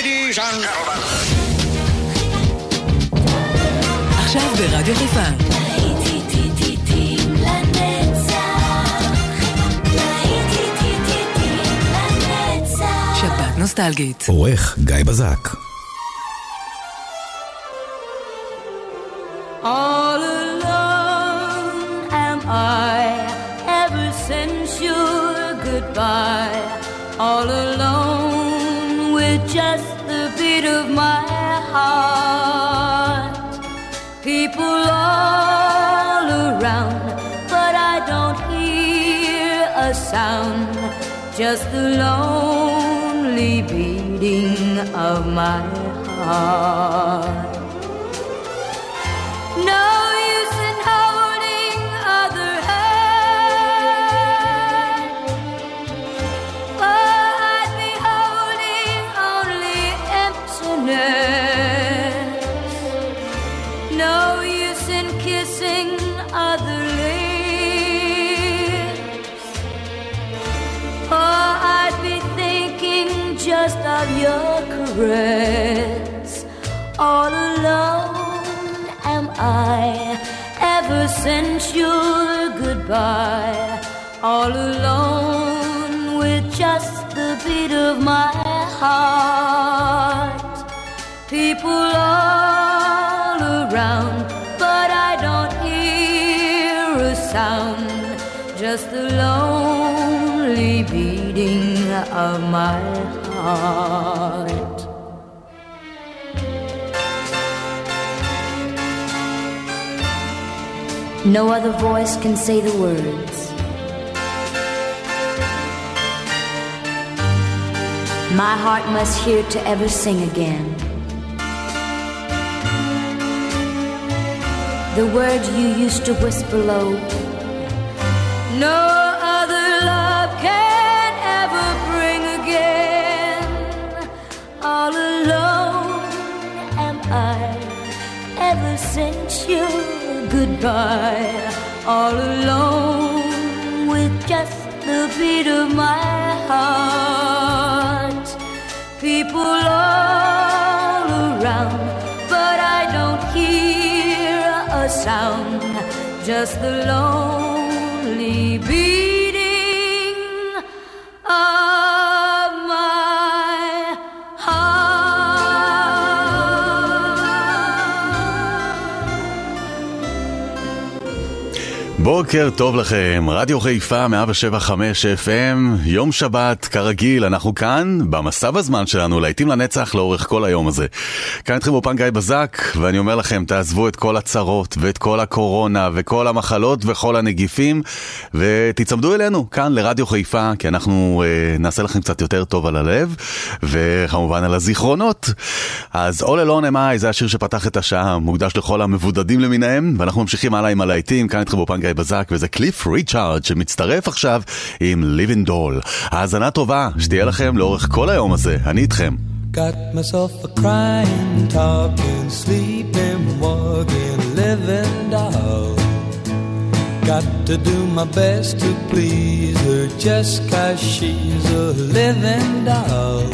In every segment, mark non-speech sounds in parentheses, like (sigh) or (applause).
Ladies and gentlemen. עכשיו ברדיו חיפה. שבת נוסטלגית. עורך גיא בזק. All alone am I ever since your goodbye. All alone with just of my heart. People all around, but I don't hear a sound. Just the lonely beating of my heart. Of your caress. All alone am I ever since your goodbye. All alone with just the beat of my heart. People all around, but I don't hear a sound. Just the lonely beating of my heart. No other voice can say the words. My heart must hear to ever sing again. The words you used to whisper low. No since your goodbye. All alone with just the beat of my heart. People all around, but I don't hear a sound. Just the lonely beating בוקר טוב לכם, רדיו חיפה 175 FM, יום שבת, כרגיל, אנחנו כאן, במסע בזמן שלנו, להיטים לנצח לאורך כל היום הזה. כאן איתכם אופן גיא בזק, ואני אומר לכם, תעזבו את כל הצרות, ואת כל הקורונה, וכל המחלות, וכל הנגיפים, ותצמדו אלינו, כאן לרדיו חיפה, כי אנחנו אה, נעשה לכם קצת יותר טוב על הלב, וכמובן על הזיכרונות. אז All Alone Am I זה השיר שפתח את השעה, מוקדש לכל המבודדים למיניהם, ואנחנו ממשיכים הלאה עם הלהיטים, כאן איתכם באופן גיא בזק, וזה קליף ריצ'ארד שמצטרף עכשיו עם ליבין דול. האזנה טובה, שתהיה לכם לאורך כל היום הזה, אני איתכם. Got myself a crying, talking, sleeping, walking, living doll. Got to do my best to please her just cause she's a living doll.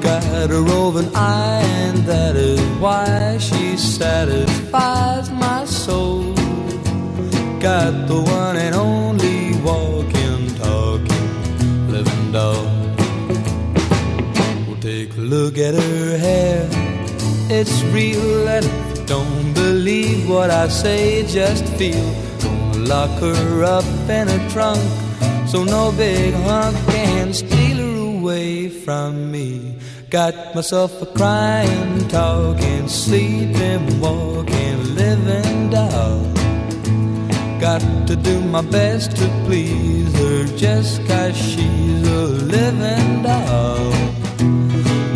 Got a roving eye, and that is why she satisfies my soul. Got the one and only walking, talking, living doll. Well, take a look at her hair. It's real, and if you don't believe what I say, just feel. Gonna lock her up in a trunk, so no big hunk can steal her away from me. Got myself a crying, talking, sleeping, walking, living doll. Got to do my best to please her just cause she's a living doll.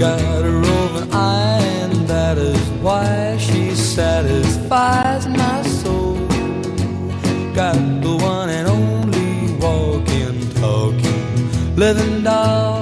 Got a roving eye, and that is why she satisfies my soul. Got the one and only walking, talking, living doll.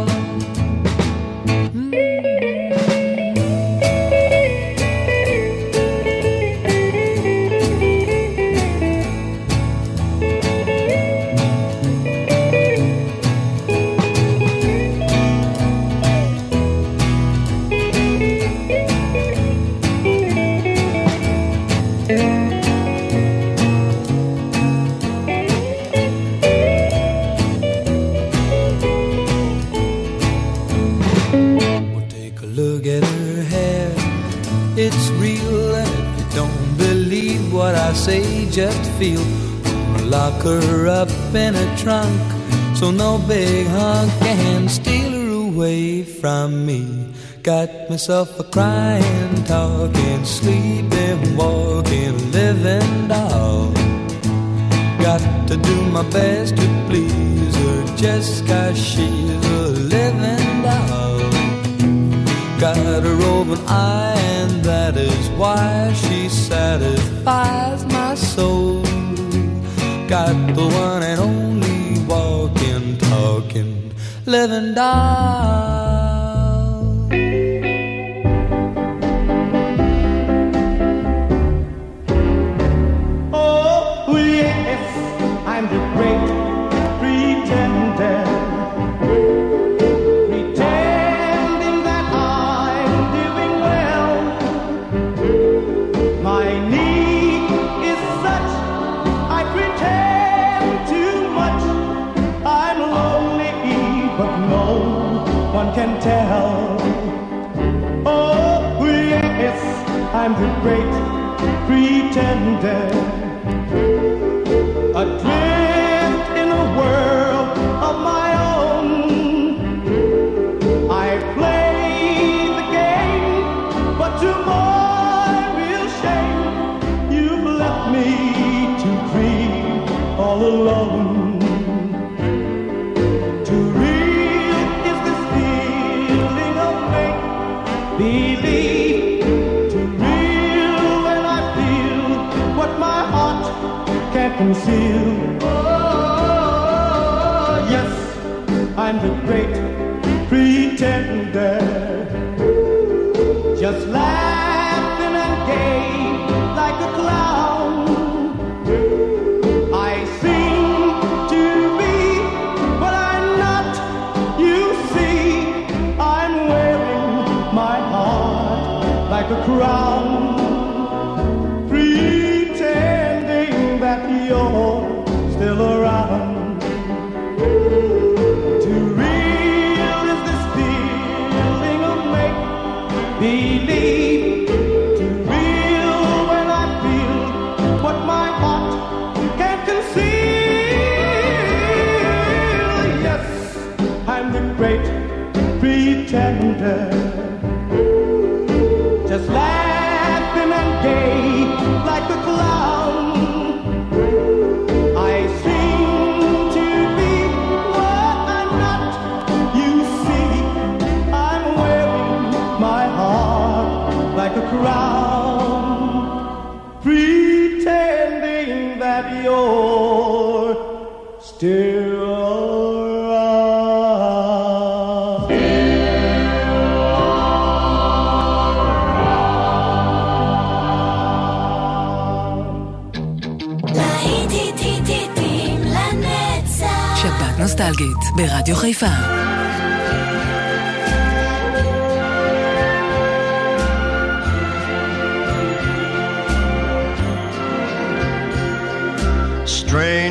Feel. Lock her up in a trunk so no big hunk can steal her away from me. Got myself a crying, talking, sleeping, walking, living doll. Got to do my best to please her just cause she's a living doll. Got a roving eye, and that is why she satisfies my soul. Got the one and only walking, talking, living doll. Pretender. Adrift pretending that you're still ברדיו חיפה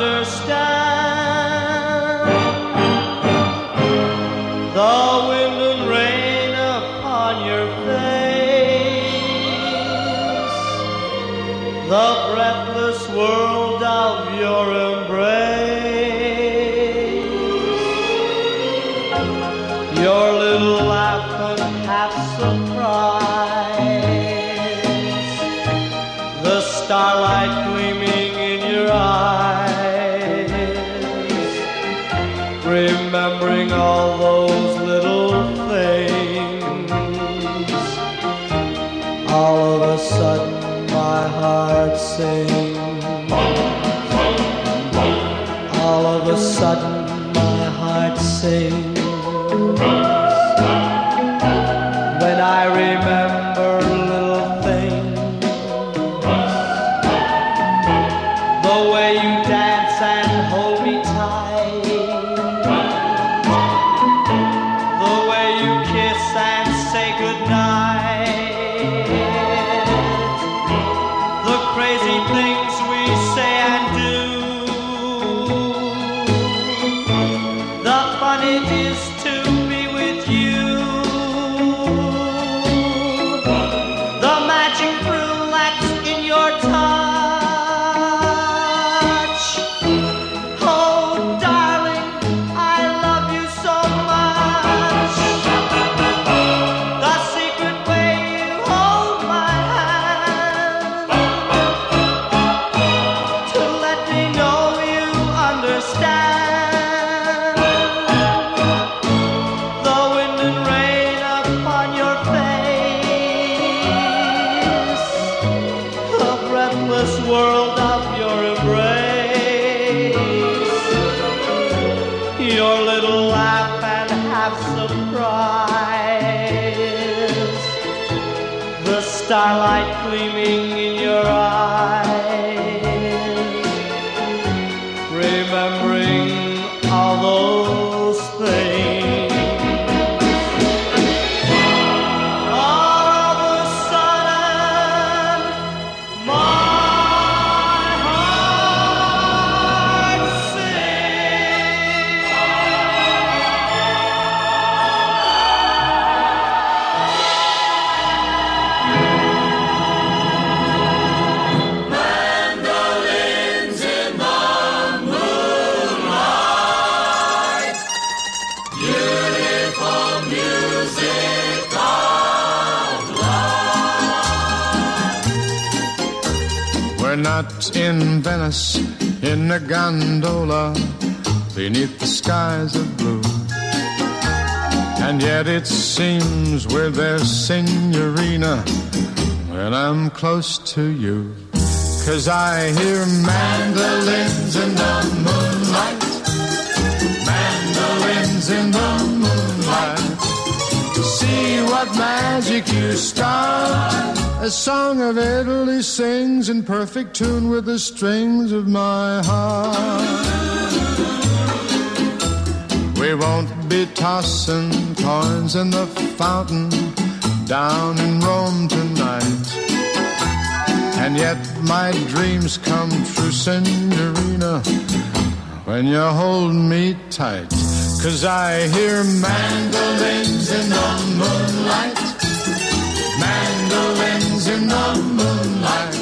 understand a gondola beneath the skies of blue. And yet it seems we're there, Signorina, when I'm close to you. Cause I hear mandolins in the moonlight, mandolins in the moonlight. See what magic you start. A song of Italy sings in perfect tune with the strings of my heart. We won't be tossing coins in the fountain down in Rome tonight. And yet my dreams come true, Signorina, when you hold me tight. Cause I hear mandolins in the moonlight, mandolins things in the moonlight.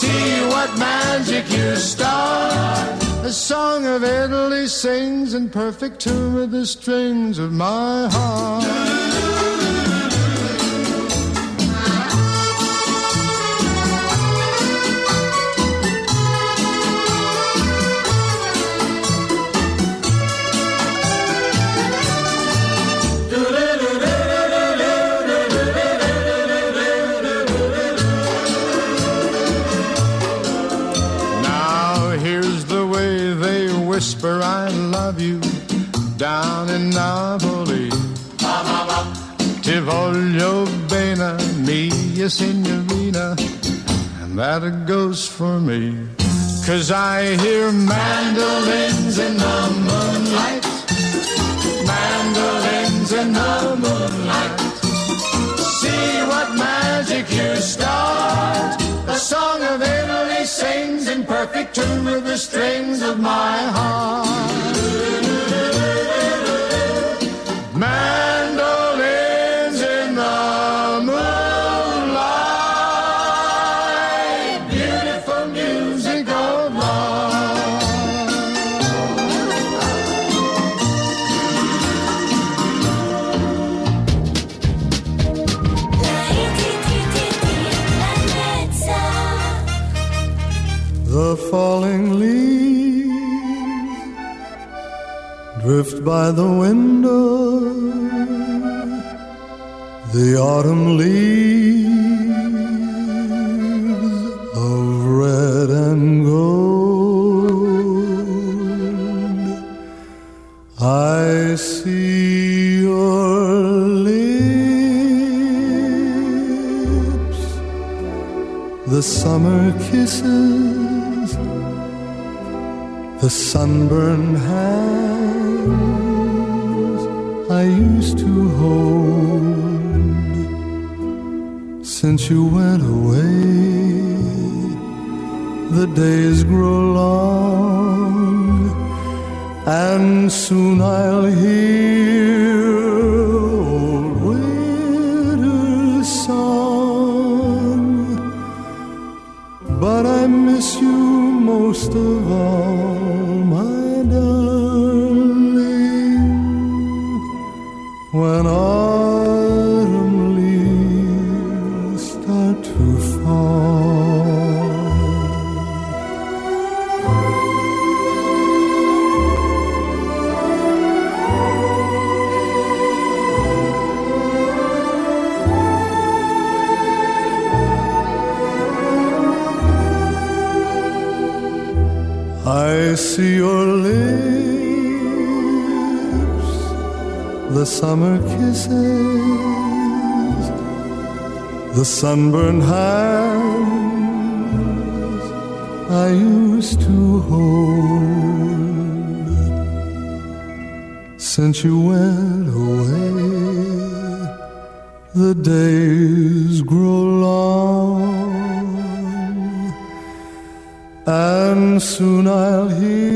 See what magic you start. The song of Italy sings in perfect tune with the strings of my heart. Voglio bene, mia signorina, and that goes for me. Cause I hear mandolins in the moonlight, mandolins in the moonlight. See what magic you start. The song of Italy sings in perfect tune with the strings of my heart. By the window. The autumn leaves of red and gold. I see your lips, the summer kisses, the sunburned hands Since you went away, the days grow long, and soon I'll hear old winter's song. But I miss you most of I see your lips, the summer kisses, the sunburned hands I used to hold. Since you went away, the days grow long and soon I'll hear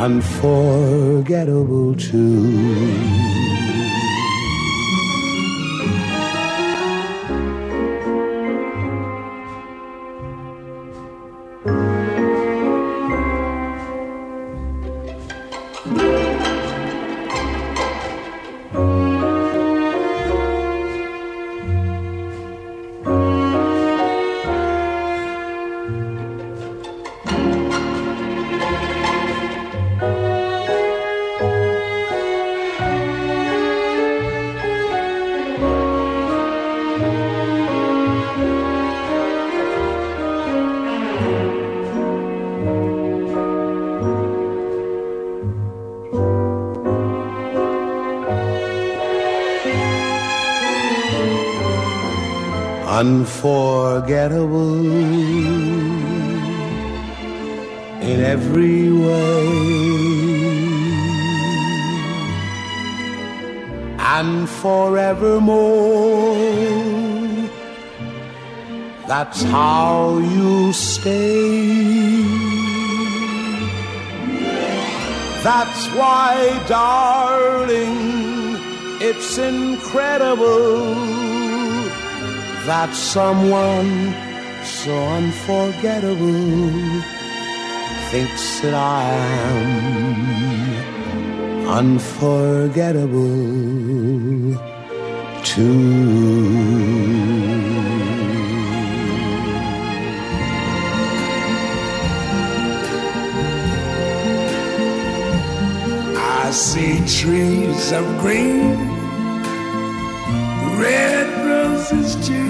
unforgettable too. Unforgettable in every way. And forevermore, that's how you stay. That's why, darling, it's incredible that someone so unforgettable thinks that I am unforgettable too. I see trees of green, red roses too.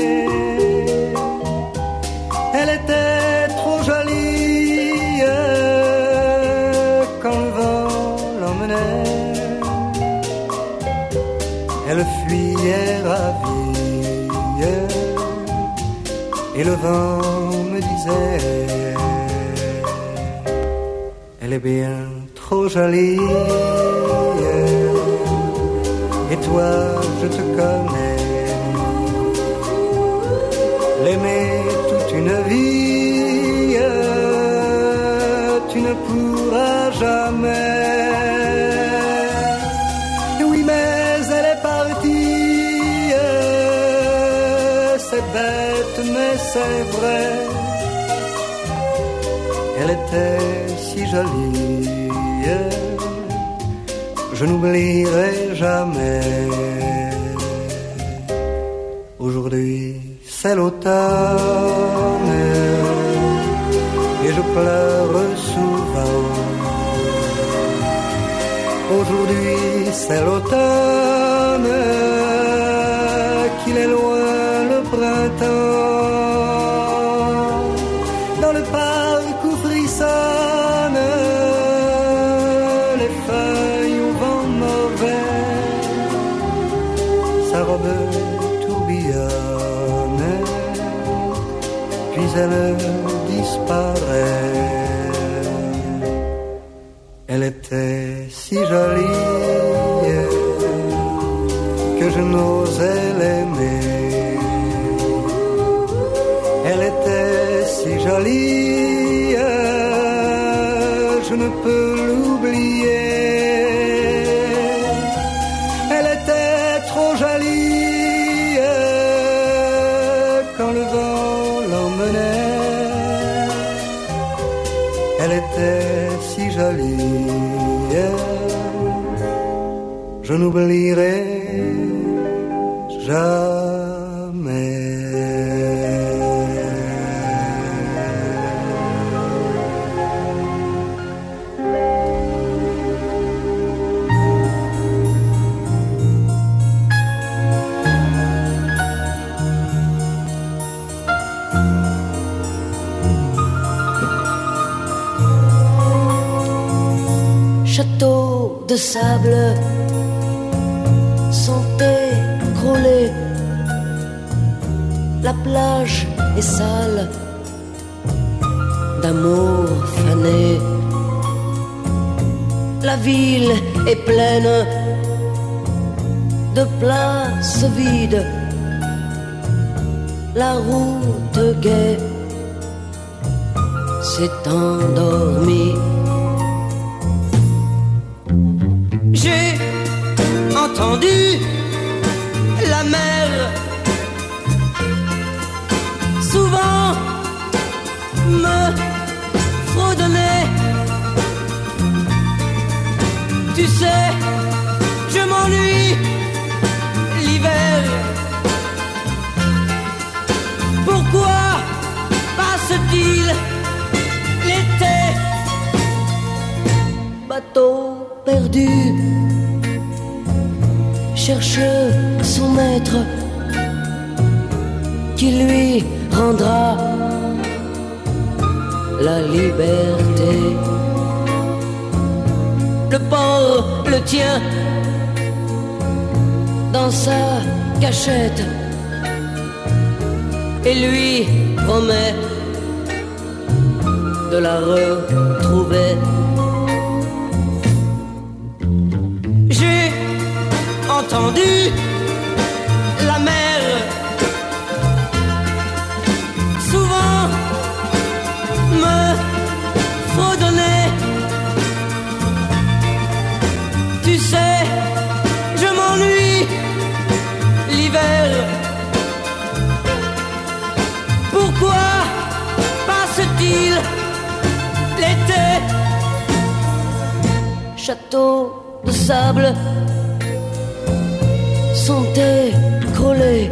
Et le vent me disait Elle est bien trop jolie. Et toi, je te connais. L'aimer toute une vie, tu ne pourras jamais. C'est vrai. Elle était si jolie je n'oublierai jamais. Aujourd'hui, c'est l'automne et je pleure souvent. Aujourd'hui, c'est l'automne qu'il est loin le printemps. Elle disparaît. Elle était si jolie que je n'osais l'aimer. Elle était si jolie, je ne peux n'oublierai jamais. Château de sable La plage est sale d'amour fané. La ville est pleine de places vides. La route gaie s'est endormie. J'ai entendu passe-t-il l'été Bateau perdu cherche son maître qui lui rendra la liberté. Le port le tient dans sa cachette et lui promet de la retrouver. J'ai entendu Château de sable sont écroulés.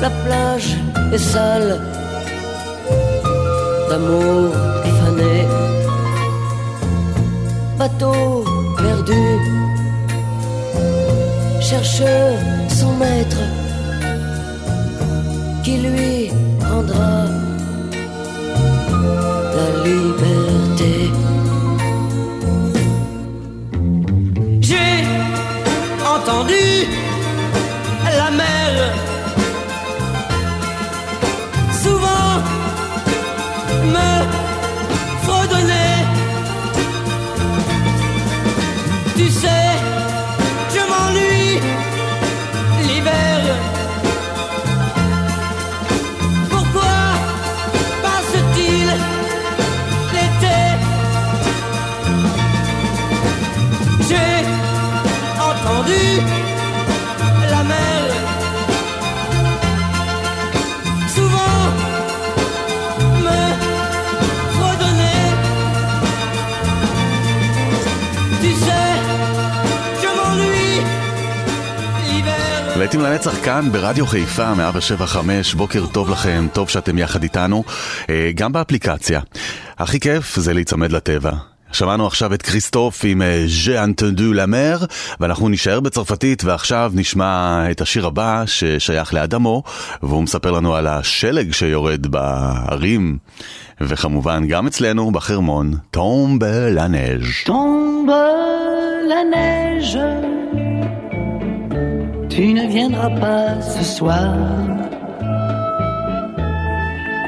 La plage est sale d'amour fané. bateau perdu cherche son maître qui lui rendra la mer להיטים לנצח כאן ברדיו חיפה, 175, בוקר טוב לכם, טוב שאתם יחד איתנו, אה, גם באפליקציה. הכי כיף זה להיצמד לטבע. שמענו עכשיו את כריסטוף עם ז'ה אנטנדו למר, ואנחנו נישאר בצרפתית, ועכשיו נשמע את השיר הבא ששייך לאדמו, והוא מספר לנו על השלג שיורד בערים, וכמובן גם אצלנו בחרמון, בלנז'. Tombe la neige, tu ne viendras pas ce soir.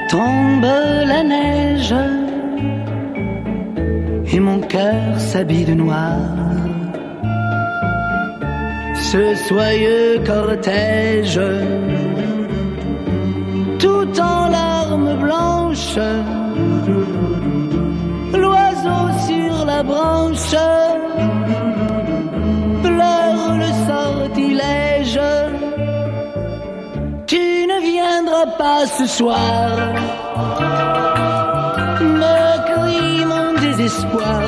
Tombe la neige, et mon cœur s'habille de noir. Ce soyeux cortège, tout en larmes blanches, l'oiseau sur la branche pleure le sortilège. Ne viendras pas ce soir, me crie mon désespoir.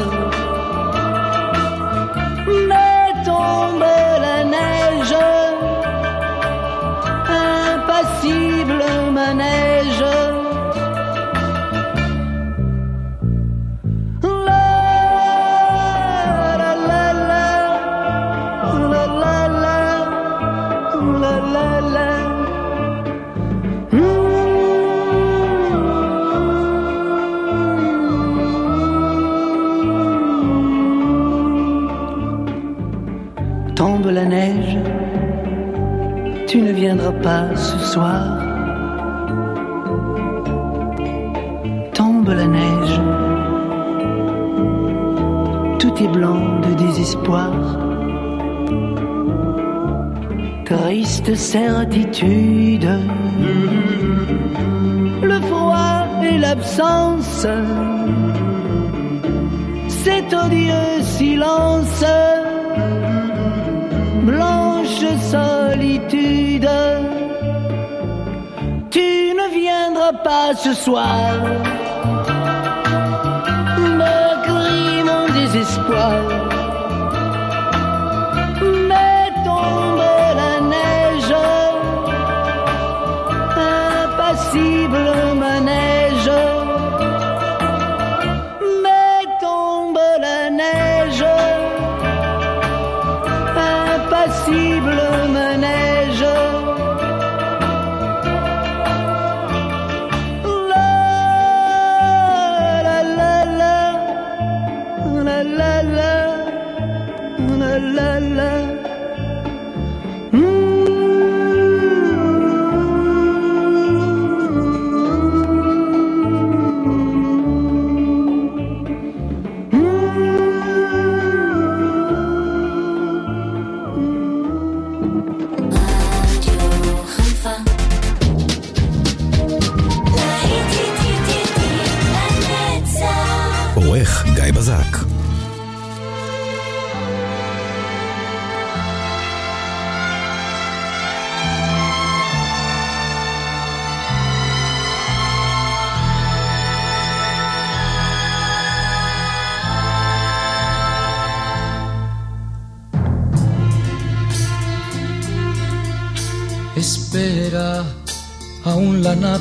Mais tombe pas ce soir. Tombe la neige, tout est blanc de désespoir. Triste certitude, le froid et l'absence, cet odieux silence, blanche solitude. Pas ce soir, me crie mon désespoir.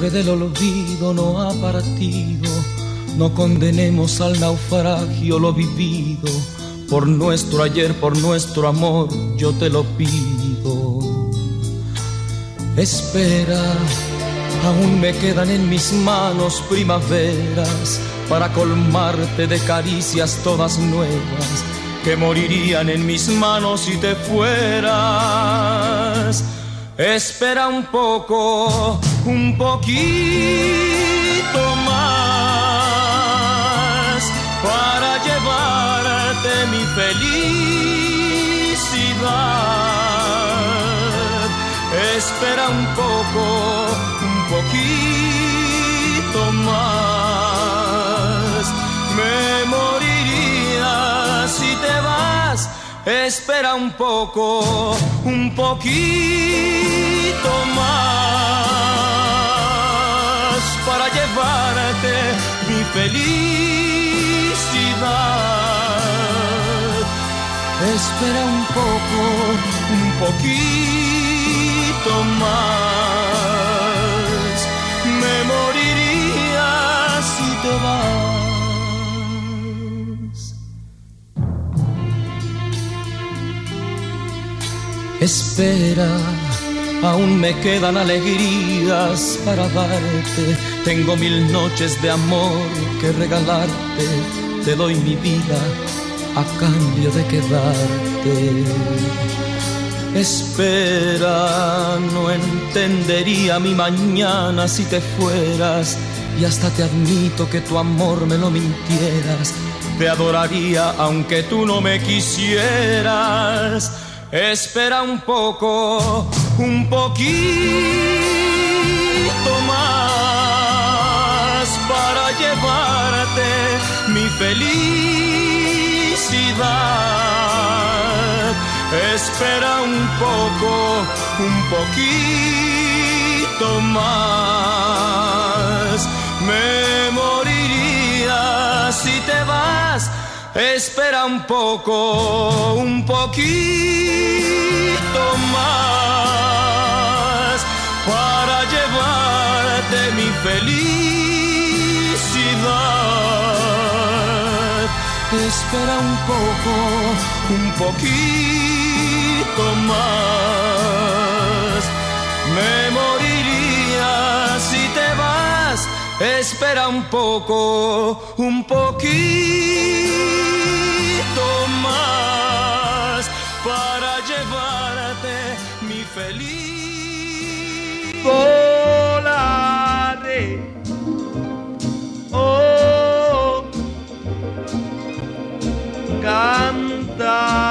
Del olvido no ha partido. no condenemos al naufragio lo vivido. Por nuestro ayer, por nuestro amor, yo te lo pido. Espera, aún me quedan en mis manos primaveras para colmarte de caricias todas nuevas que morirían en mis manos si te fueras. Espera un poco, un poquito más para llevarte mi felicidad. Espera un poco, Espera un poco, un poquito más para llevarte mi felicidad. Espera un poco, un poquito más. Me moriría si te vas. Espera, aún me quedan alegrías para darte. Tengo mil noches de amor que regalarte. Te doy mi vida a cambio de quedarte. Espera, no entendería mi mañana si te fueras. Y hasta te admito que tu amor me lo mintieras. Te adoraría aunque tú no me quisieras. Espera un poco, un poquito más para llevarte mi felicidad. Espera un poco, un poquito más. Me moriría si te vas Espera un poco, un poquito más para llevarte mi felicidad. Espera un poco, un poquito más. Me vas. Espera un poco, un poquito más para llevarte mi feliz. Volare. Oh, cantare.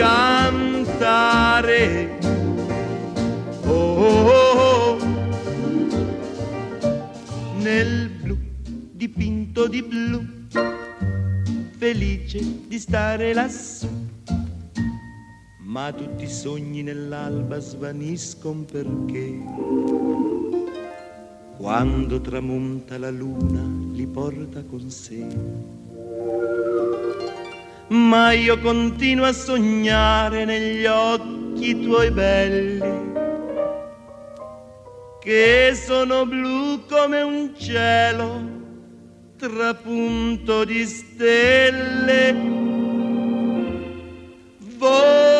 Cantare. Oh, oh, oh. nel blu dipinto di blu, felice di stare lassù. Ma tutti i sogni nell'alba svaniscono perché quando tramonta la luna li porta con sé. Ma io continuo a sognare negli occhi tuoi belli, che sono blu come un cielo trapunto di stelle. Volare,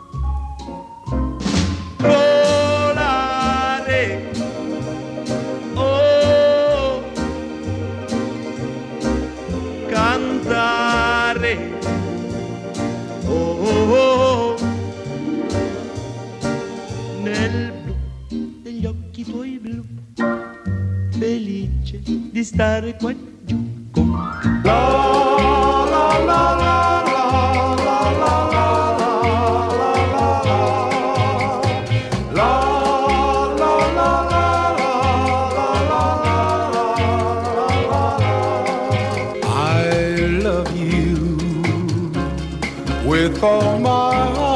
Nel blu degli occhi tuoi blu, felice di stare qua giù con I 哦。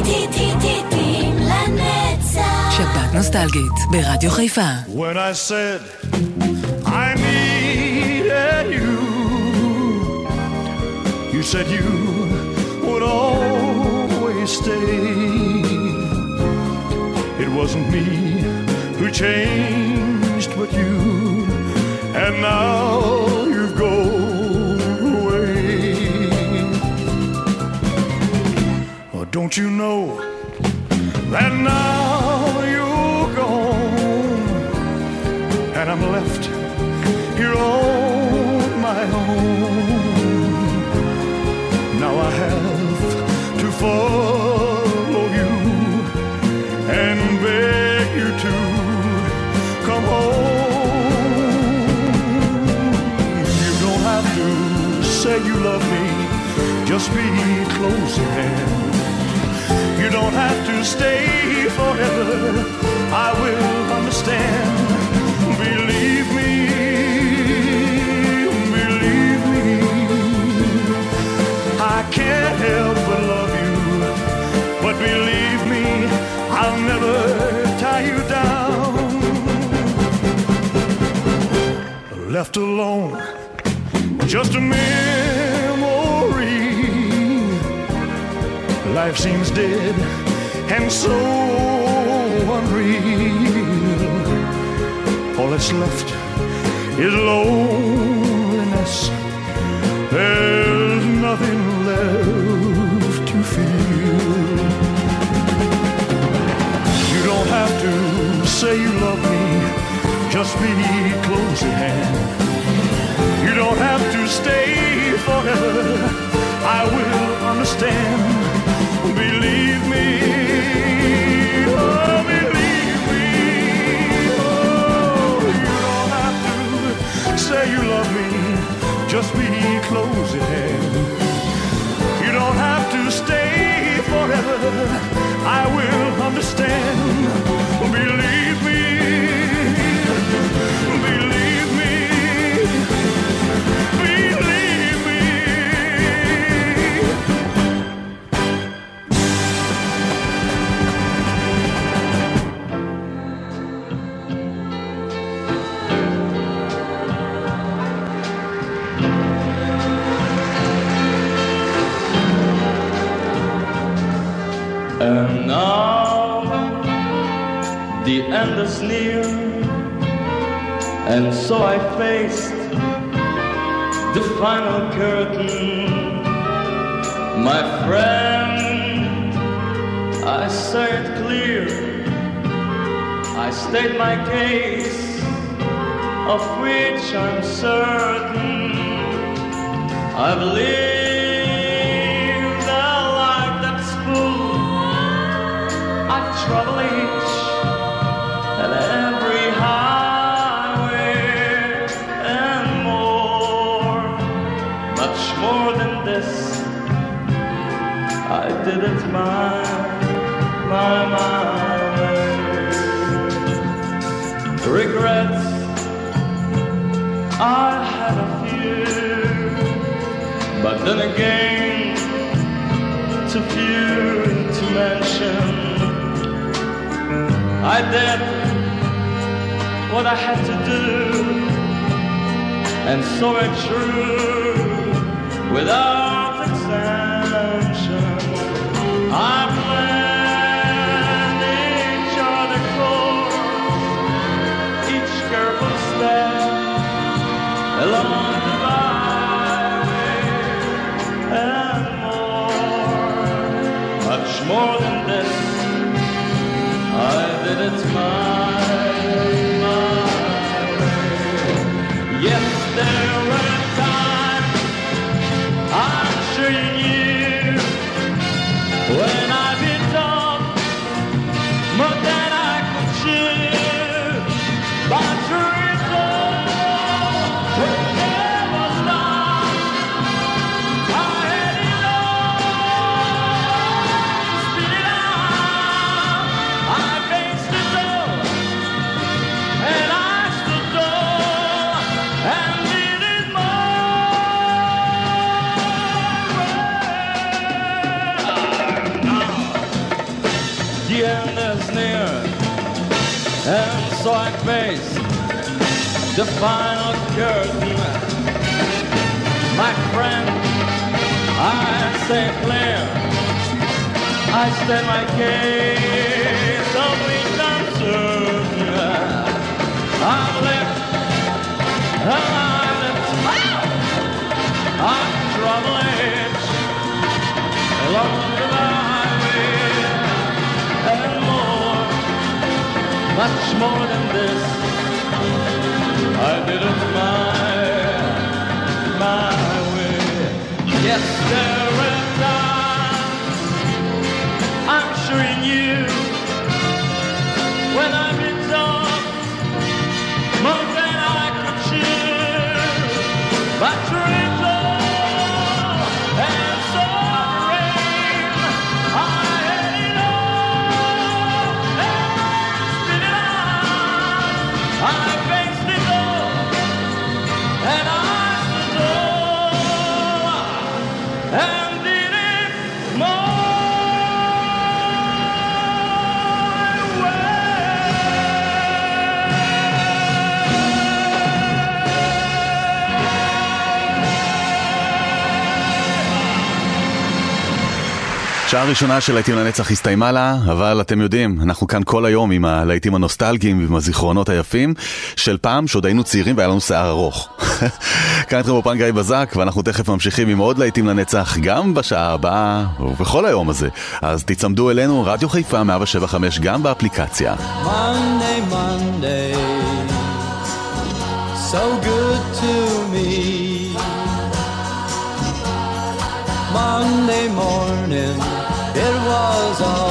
להיטים לנצח. שבת נוסטלגית ברדיו חיפה. When I said I needed you, you said you would always stay. It wasn't me who changed, but you, and now you've gone Don't you know that now you're gone? and I'm left here on my own. Now I have to follow you and beg you to come home. You don't have to say you love me, just be close at hand. Don't have to stay forever, I will understand. Believe me, believe me, I can't help but love you. But believe me, I'll never tie you down. Left alone, just a memory. Life seems dead and so unreal. All that's left is loneliness. State my case, of which I'm certain. I believe. The life that's full of trouble each and every highway and more, much more than this. I did it my, my, Regrets, I had a few, but then again, too few to mention. I did what I had to do, and so it true without end is near, and so I face the final curtain. My friend, I say clear. I state my case of which ah! I'm left, I'm left, I'm traveling along the highway much more than this. I did it my, my way. Yes, there times I'm sure you when I've שעה ראשונה של להיטים לנצח הסתיימה לה, אבל אתם יודעים, אנחנו כאן כל היום עם הלהיטים הנוסטלגיים ועם הזיכרונות היפים של פעם שעוד היינו צעירים והיה לנו שיער ארוך. (laughs) כאן איתכם בפן גיא בזק, ואנחנו תכף ממשיכים עם עוד להיטים לנצח גם בשעה הבאה ובכל היום הזה. אז תיצמדו אלינו, רדיו חיפה 175 גם באפליקציה. Monday, Monday, so good all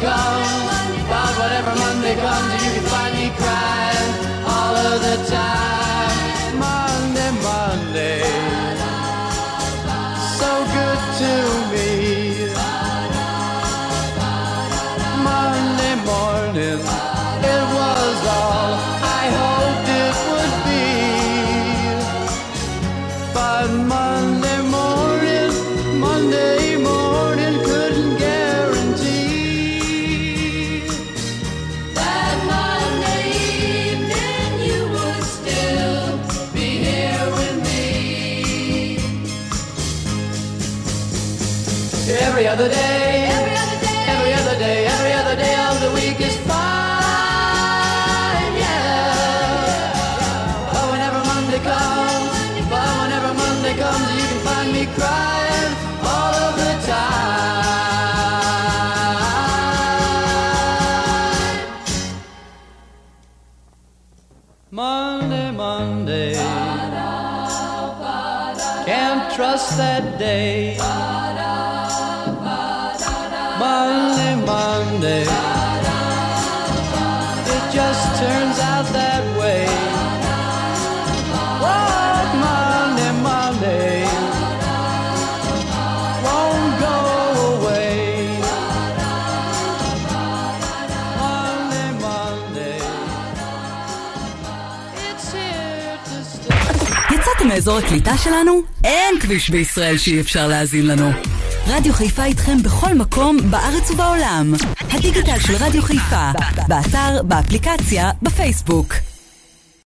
comes, but whenever Monday comes, you can find me crying all of the time. That day. מאזור הקליטה שלנו? אין כביש בישראל שאי אפשר להאזין לנו. רדיו חיפה איתכם בכל מקום בארץ ובעולם. הדיגיטל של רדיו חיפה, באתר, באפליקציה, בפייסבוק.